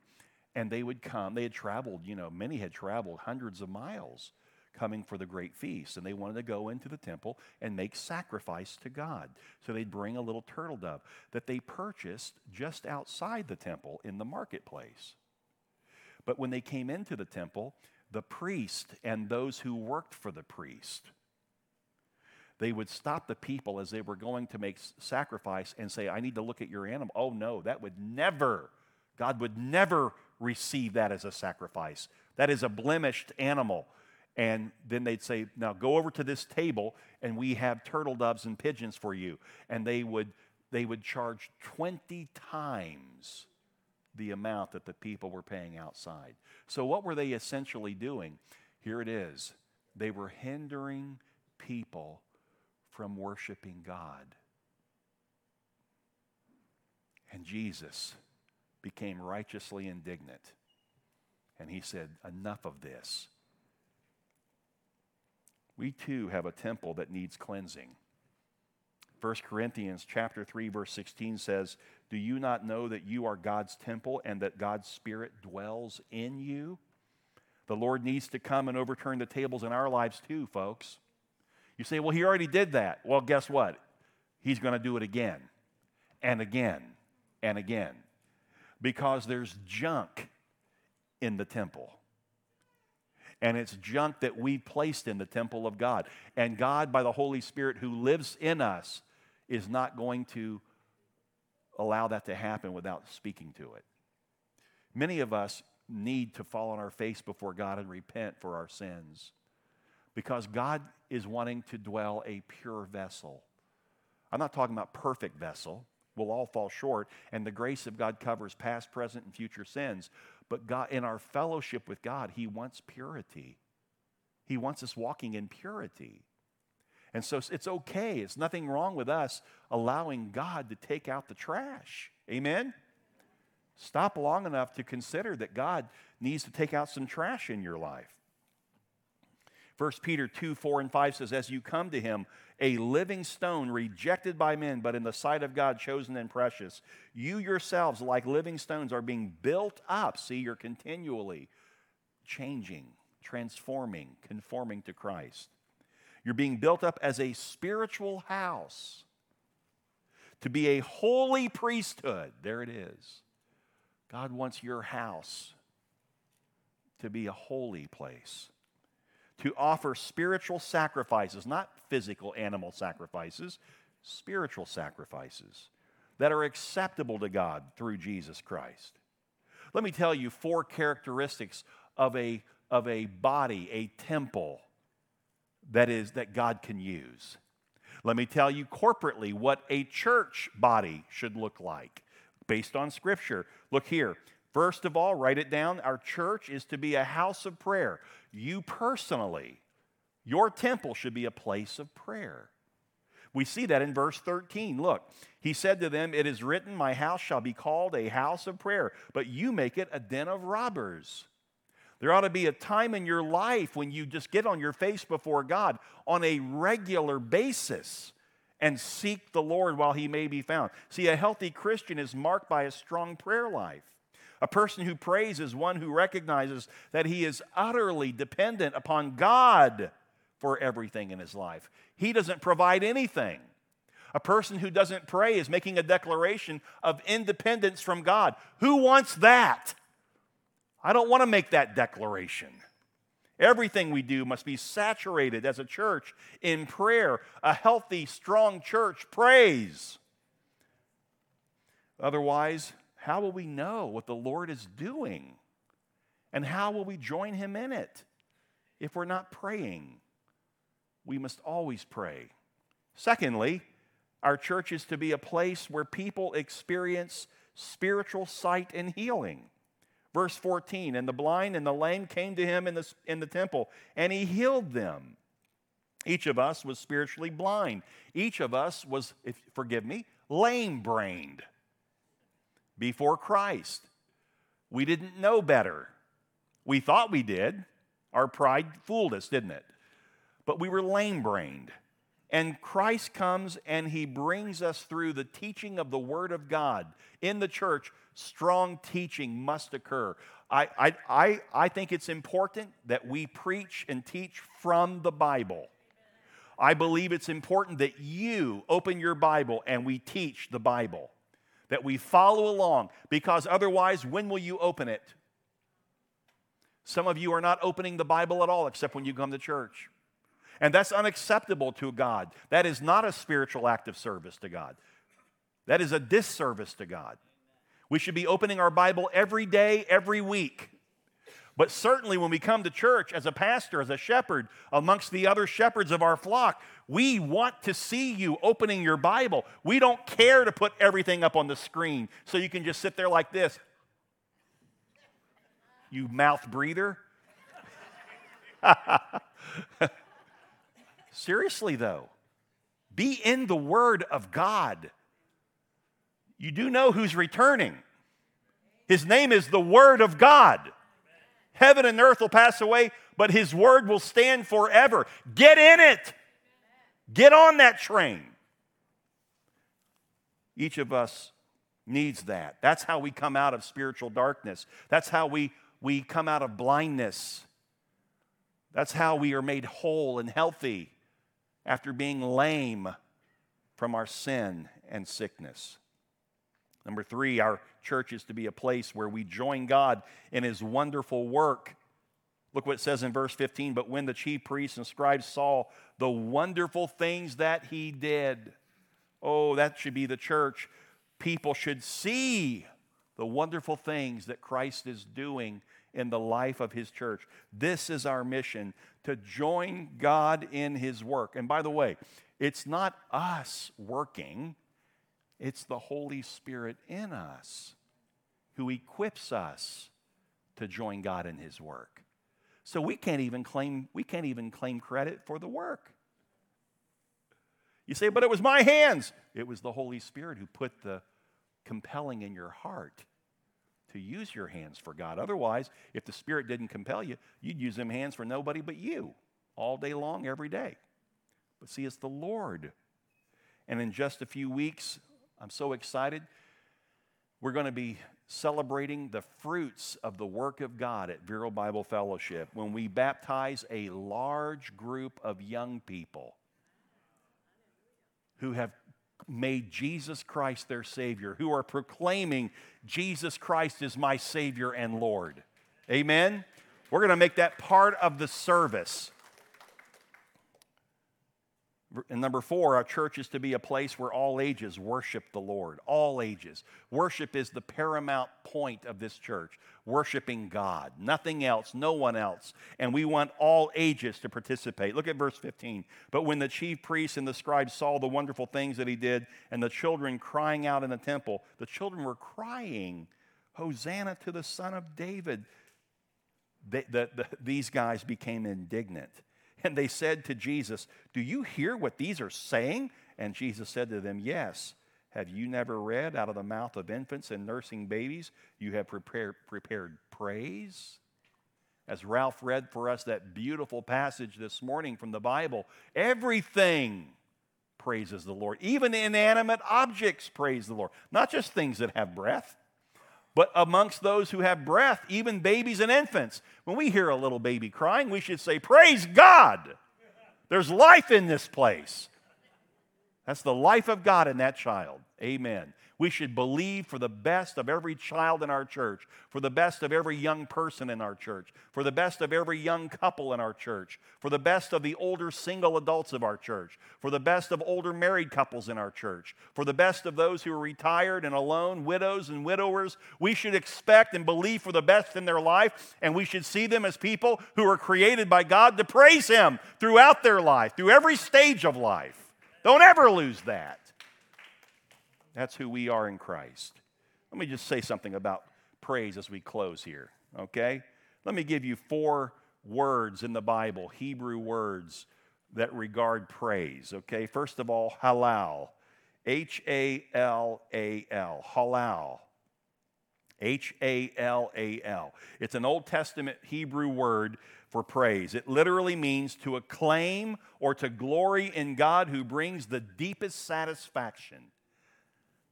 and they would come. They had traveled, you know, many had traveled hundreds of miles coming for the great feast, and they wanted to go into the temple and make sacrifice to God. So they'd bring a little turtle dove that they purchased just outside the temple in the marketplace. But when they came into the temple, the priest and those who worked for the priest, they would stop the people as they were going to make sacrifice and say, I need to look at your animal. Oh, no, that would never, God would never receive that as a sacrifice. That is a blemished animal. And then they'd say, Now go over to this table and we have turtle doves and pigeons for you. And they would, they would charge 20 times the amount that the people were paying outside. So, what were they essentially doing? Here it is they were hindering people from worshiping God. And Jesus became righteously indignant. And he said, Enough of this. We too have a temple that needs cleansing. 1 Corinthians chapter 3 verse 16 says, "Do you not know that you are God's temple and that God's spirit dwells in you?" The Lord needs to come and overturn the tables in our lives too, folks. You say, "Well, he already did that." Well, guess what? He's going to do it again and again and again. Because there's junk in the temple and it's junk that we placed in the temple of God. And God, by the Holy Spirit who lives in us, is not going to allow that to happen without speaking to it. Many of us need to fall on our face before God and repent for our sins because God is wanting to dwell a pure vessel. I'm not talking about perfect vessel. We'll all fall short, and the grace of God covers past, present, and future sins. But God, in our fellowship with God, He wants purity. He wants us walking in purity. And so it's okay. It's nothing wrong with us allowing God to take out the trash. Amen? Stop long enough to consider that God needs to take out some trash in your life. 1 Peter 2 4 and 5 says, As you come to him, a living stone rejected by men, but in the sight of God chosen and precious, you yourselves, like living stones, are being built up. See, you're continually changing, transforming, conforming to Christ you're being built up as a spiritual house to be a holy priesthood. There it is. God wants your house to be a holy place, to offer spiritual sacrifices, not physical animal sacrifices, spiritual sacrifices that are acceptable to God through Jesus Christ. Let me tell you four characteristics of a, of a body, a temple that is that God can use. Let me tell you corporately what a church body should look like based on scripture. Look here. First of all, write it down. Our church is to be a house of prayer. You personally, your temple should be a place of prayer. We see that in verse 13. Look, he said to them, It is written, My house shall be called a house of prayer, but you make it a den of robbers. There ought to be a time in your life when you just get on your face before God on a regular basis and seek the Lord while he may be found. See, a healthy Christian is marked by a strong prayer life. A person who prays is one who recognizes that he is utterly dependent upon God for everything in his life. He doesn't provide anything. A person who doesn't pray is making a declaration of independence from God. Who wants that? I don't want to make that declaration. Everything we do must be saturated as a church in prayer. A healthy, strong church prays. Otherwise, how will we know what the Lord is doing? And how will we join Him in it if we're not praying? We must always pray. Secondly, our church is to be a place where people experience spiritual sight and healing. Verse 14, and the blind and the lame came to him in the, in the temple, and he healed them. Each of us was spiritually blind. Each of us was, if, forgive me, lame brained before Christ. We didn't know better. We thought we did. Our pride fooled us, didn't it? But we were lame brained. And Christ comes and he brings us through the teaching of the Word of God. In the church, strong teaching must occur. I, I, I, I think it's important that we preach and teach from the Bible. I believe it's important that you open your Bible and we teach the Bible, that we follow along, because otherwise, when will you open it? Some of you are not opening the Bible at all except when you come to church. And that's unacceptable to God. That is not a spiritual act of service to God. That is a disservice to God. We should be opening our Bible every day, every week. But certainly when we come to church as a pastor, as a shepherd, amongst the other shepherds of our flock, we want to see you opening your Bible. We don't care to put everything up on the screen so you can just sit there like this. You mouth breather. Seriously, though, be in the Word of God. You do know who's returning. His name is the Word of God. Heaven and earth will pass away, but His Word will stand forever. Get in it, get on that train. Each of us needs that. That's how we come out of spiritual darkness, that's how we, we come out of blindness. That's how we are made whole and healthy after being lame from our sin and sickness. Number three, our church is to be a place where we join God in his wonderful work. Look what it says in verse 15. But when the chief priests and scribes saw the wonderful things that he did, oh, that should be the church. People should see the wonderful things that Christ is doing in the life of his church. This is our mission to join God in his work. And by the way, it's not us working, it's the Holy Spirit in us who equips us to join God in his work. So we can't even claim we can't even claim credit for the work. You say, but it was my hands. It was the Holy Spirit who put the compelling in your heart to use your hands for God. Otherwise, if the Spirit didn't compel you, you'd use them hands for nobody but you all day long, every day. But see, it's the Lord. And in just a few weeks, I'm so excited. We're going to be celebrating the fruits of the work of God at Vero Bible Fellowship when we baptize a large group of young people who have made Jesus Christ their Savior, who are proclaiming Jesus Christ is my Savior and Lord. Amen? We're going to make that part of the service. And number four, our church is to be a place where all ages worship the Lord. All ages. Worship is the paramount point of this church. Worshiping God. Nothing else, no one else. And we want all ages to participate. Look at verse 15. But when the chief priests and the scribes saw the wonderful things that he did, and the children crying out in the temple, the children were crying, Hosanna to the Son of David. They, the, the, these guys became indignant and they said to Jesus, Do you hear what these are saying? And Jesus said to them, Yes. Have you never read out of the mouth of infants and nursing babies, you have prepared, prepared praise? As Ralph read for us that beautiful passage this morning from the Bible, everything praises the Lord. Even inanimate objects praise the Lord, not just things that have breath. But amongst those who have breath, even babies and infants, when we hear a little baby crying, we should say, Praise God! There's life in this place. That's the life of God in that child. Amen. We should believe for the best of every child in our church, for the best of every young person in our church, for the best of every young couple in our church, for the best of the older single adults of our church, for the best of older married couples in our church, for the best of those who are retired and alone, widows and widowers. We should expect and believe for the best in their life, and we should see them as people who are created by God to praise Him throughout their life, through every stage of life. Don't ever lose that. That's who we are in Christ. Let me just say something about praise as we close here, okay? Let me give you four words in the Bible, Hebrew words that regard praise, okay? First of all, halal. H A L A L. Halal. H A L A L. It's an Old Testament Hebrew word for praise. It literally means to acclaim or to glory in God who brings the deepest satisfaction.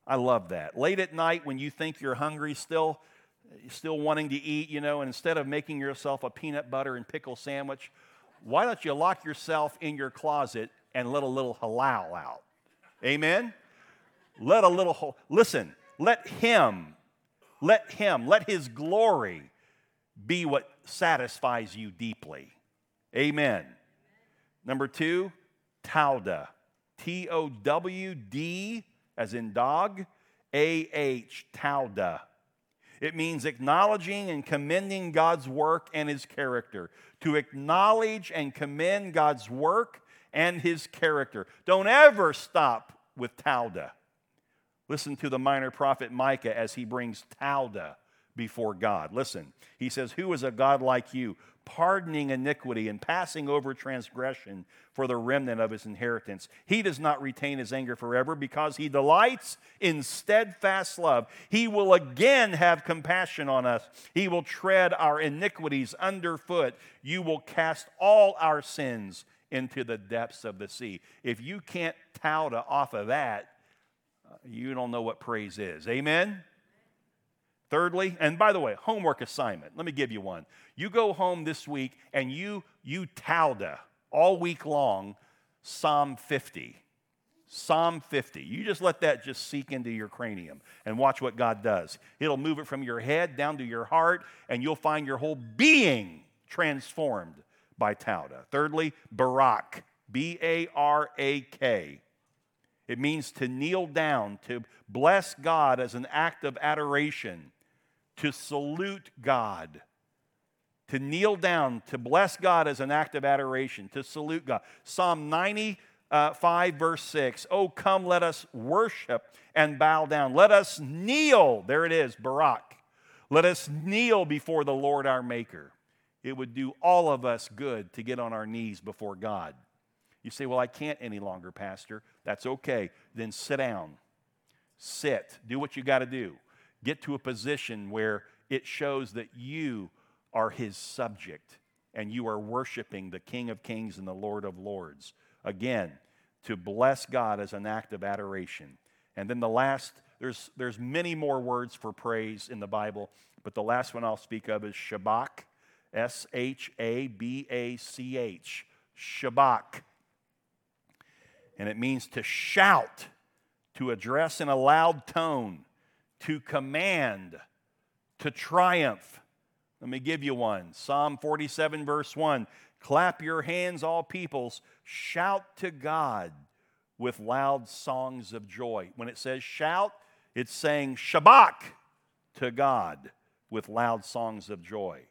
I love that. Late at night when you think you're hungry, still, still wanting to eat, you know, and instead of making yourself a peanut butter and pickle sandwich, why don't you lock yourself in your closet and let a little halal out? Amen? Let a little, listen, let Him, let Him, let His glory be what satisfies you deeply. Amen. Number two, Towda. T O W D as in dog, A H, Tauda. It means acknowledging and commending God's work and his character. To acknowledge and commend God's work and his character. Don't ever stop with Tauda. Listen to the minor prophet Micah as he brings Tauda before God. Listen, he says, Who is a God like you, pardoning iniquity and passing over transgression for the remnant of his inheritance. He does not retain his anger forever because he delights in steadfast love. He will again have compassion on us. He will tread our iniquities underfoot. You will cast all our sins into the depths of the sea. If you can't tout off of that, uh, you don't know what praise is. Amen? Thirdly, and by the way, homework assignment. Let me give you one. You go home this week and you you tauda all week long Psalm 50. Psalm 50. You just let that just seek into your cranium and watch what God does. It'll move it from your head down to your heart, and you'll find your whole being transformed by Tauda. Thirdly, Barak. B A R A K. It means to kneel down, to bless God as an act of adoration to salute God, to kneel down, to bless God as an act of adoration, to salute God. Psalm 95, verse 6 Oh, come, let us worship and bow down. Let us kneel. There it is, Barak. Let us kneel before the Lord our Maker. It would do all of us good to get on our knees before God. You say, Well, I can't any longer, Pastor. That's okay. Then sit down. Sit. Do what you got to do get to a position where it shows that you are his subject and you are worshiping the King of Kings and the Lord of Lords. Again, to bless God as an act of adoration. And then the last, there's, there's many more words for praise in the Bible, but the last one I'll speak of is Shabach, S H A B A C H. Shabach. And it means to shout, to address in a loud tone, to command, to triumph. Let me give you one Psalm 47, verse 1. Clap your hands, all peoples, shout to God with loud songs of joy. When it says shout, it's saying Shabach to God with loud songs of joy.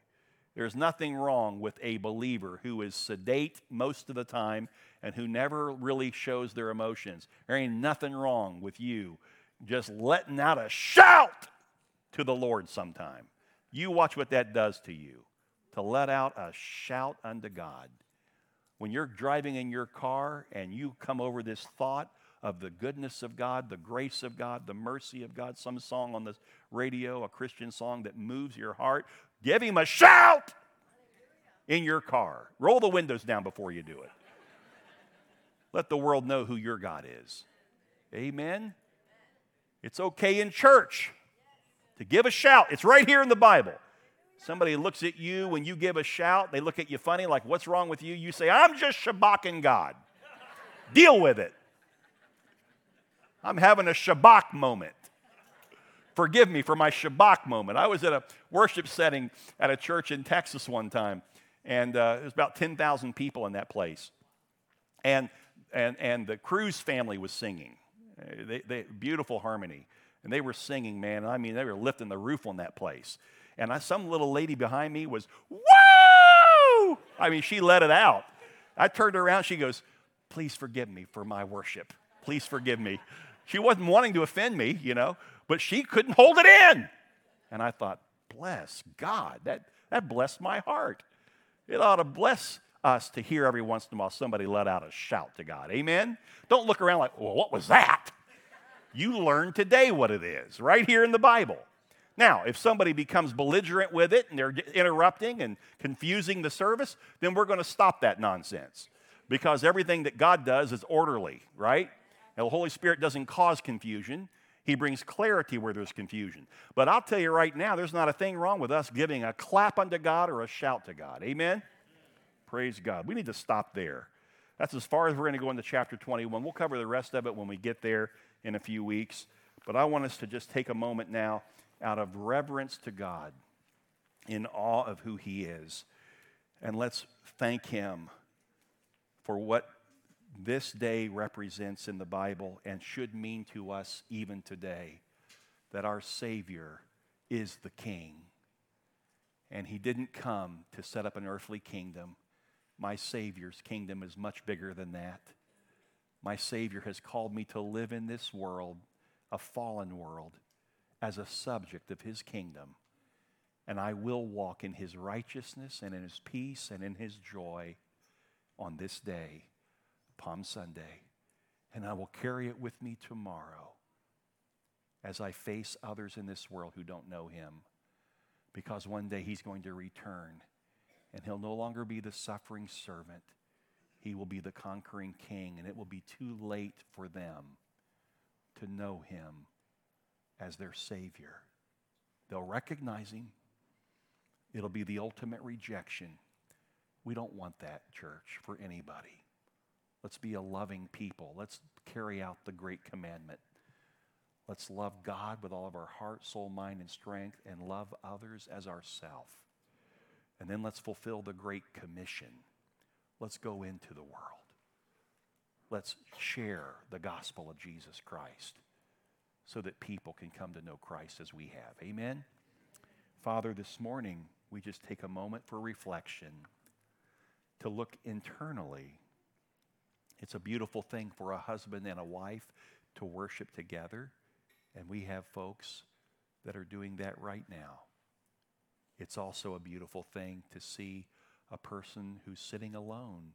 There's nothing wrong with a believer who is sedate most of the time and who never really shows their emotions. There ain't nothing wrong with you just letting out a shout to the Lord sometime. You watch what that does to you to let out a shout unto God. When you're driving in your car and you come over this thought of the goodness of God, the grace of God, the mercy of God, some song on the radio, a Christian song that moves your heart, give him a shout in your car. Roll the windows down before you do it. Let the world know who your God is. Amen. It's okay in church to give a shout. It's right here in the Bible. Somebody looks at you when you give a shout, they look at you funny, like, what's wrong with you? You say, I'm just Shabbaking God. Deal with it. I'm having a shabach moment. Forgive me for my shabach moment. I was at a worship setting at a church in Texas one time, and uh, there was about 10,000 people in that place. And, and, and the Cruse family was singing. They, they, beautiful harmony. And they were singing, man. I mean, they were lifting the roof on that place. And I, some little lady behind me was, whoa! I mean, she let it out. I turned around, she goes, please forgive me for my worship. Please forgive me. She wasn't wanting to offend me, you know, but she couldn't hold it in. And I thought, bless God. That, that blessed my heart. It ought to bless us to hear every once in a while somebody let out a shout to God. Amen? Don't look around like, well, what was that? You learn today what it is, right here in the Bible. Now, if somebody becomes belligerent with it and they're interrupting and confusing the service, then we're going to stop that nonsense because everything that God does is orderly, right? The Holy Spirit doesn't cause confusion. He brings clarity where there's confusion. But I'll tell you right now, there's not a thing wrong with us giving a clap unto God or a shout to God. Amen? Praise God. We need to stop there. That's as far as we're going to go into chapter 21. We'll cover the rest of it when we get there in a few weeks. But I want us to just take a moment now out of reverence to God, in awe of who He is, and let's thank Him for what this day represents in the Bible and should mean to us even today that our Savior is the King. And He didn't come to set up an earthly kingdom. My Savior's kingdom is much bigger than that. My Savior has called me to live in this world, a fallen world, as a subject of His kingdom. And I will walk in His righteousness and in His peace and in His joy on this day, Palm Sunday, and I will carry it with me tomorrow as I face others in this world who don't know him. Because one day he's going to return, and he'll no longer be the suffering servant. He will be the conquering king, and it will be too late for them to know him as their Savior. They'll recognize him. It'll be the ultimate rejection we don't want that, church, for anybody. Let's be a loving people. Let's carry out the great commandment. Let's love God with all of our heart, soul, mind, and strength, and love others as ourself. And then let's fulfill the Great Commission. Let's go into the world. Let's share the gospel of Jesus Christ so that people can come to know Christ as we have. Amen? Father, this morning we just take a moment for reflection to look internally. It's a beautiful thing for a husband and a wife to worship together, and we have folks that are doing that right now. It's also a beautiful thing to see a person who's sitting alone,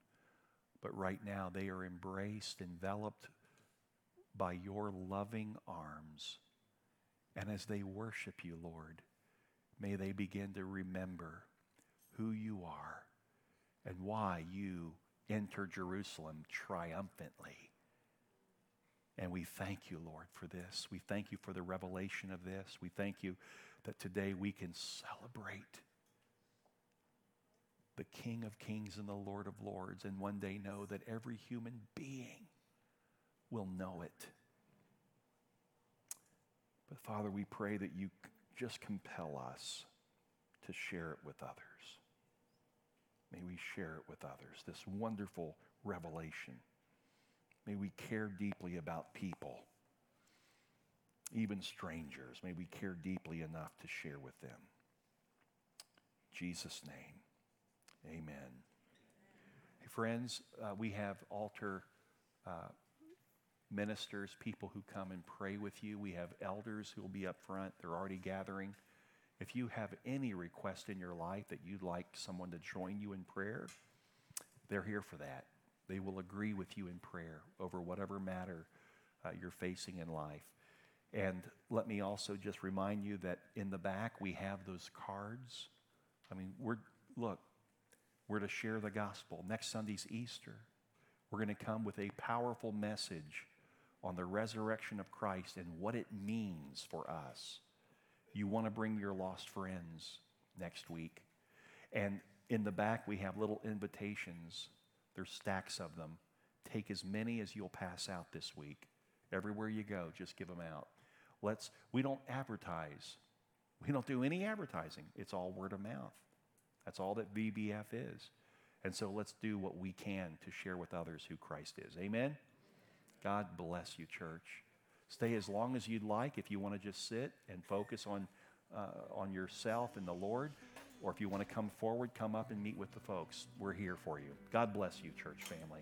but right now they are embraced, enveloped by your loving arms. And as they worship you, Lord, may they begin to remember who you are and why you enter Jerusalem triumphantly. And we thank you, Lord, for this. We thank you for the revelation of this. We thank you that today we can celebrate the King of Kings and the Lord of Lords, and one day know that every human being will know it. But Father, we pray that you just compel us to share it with others. May we share it with others, this wonderful revelation. May we care deeply about people, even strangers. May we care deeply enough to share with them. In Jesus' name, amen. Hey, friends, uh, we have altar uh, ministers, people who come and pray with you. We have elders who will be up front, they're already gathering. If you have any request in your life that you'd like someone to join you in prayer, they're here for that. They will agree with you in prayer over whatever matter uh, you're facing in life. And let me also just remind you that in the back we have those cards. I mean, we're, look, we're to share the gospel. Next Sunday's Easter. We're going to come with a powerful message on the resurrection of Christ and what it means for us. You want to bring your lost friends next week. And in the back, we have little invitations. There's stacks of them. Take as many as you'll pass out this week. Everywhere you go, just give them out. Let's, we don't advertise. We don't do any advertising. It's all word of mouth. That's all that VBF is. And so let's do what we can to share with others who Christ is. Amen? God bless you, church. Stay as long as you'd like if you want to just sit and focus on, uh, on yourself and the Lord. Or if you want to come forward, come up and meet with the folks. We're here for you. God bless you, church family.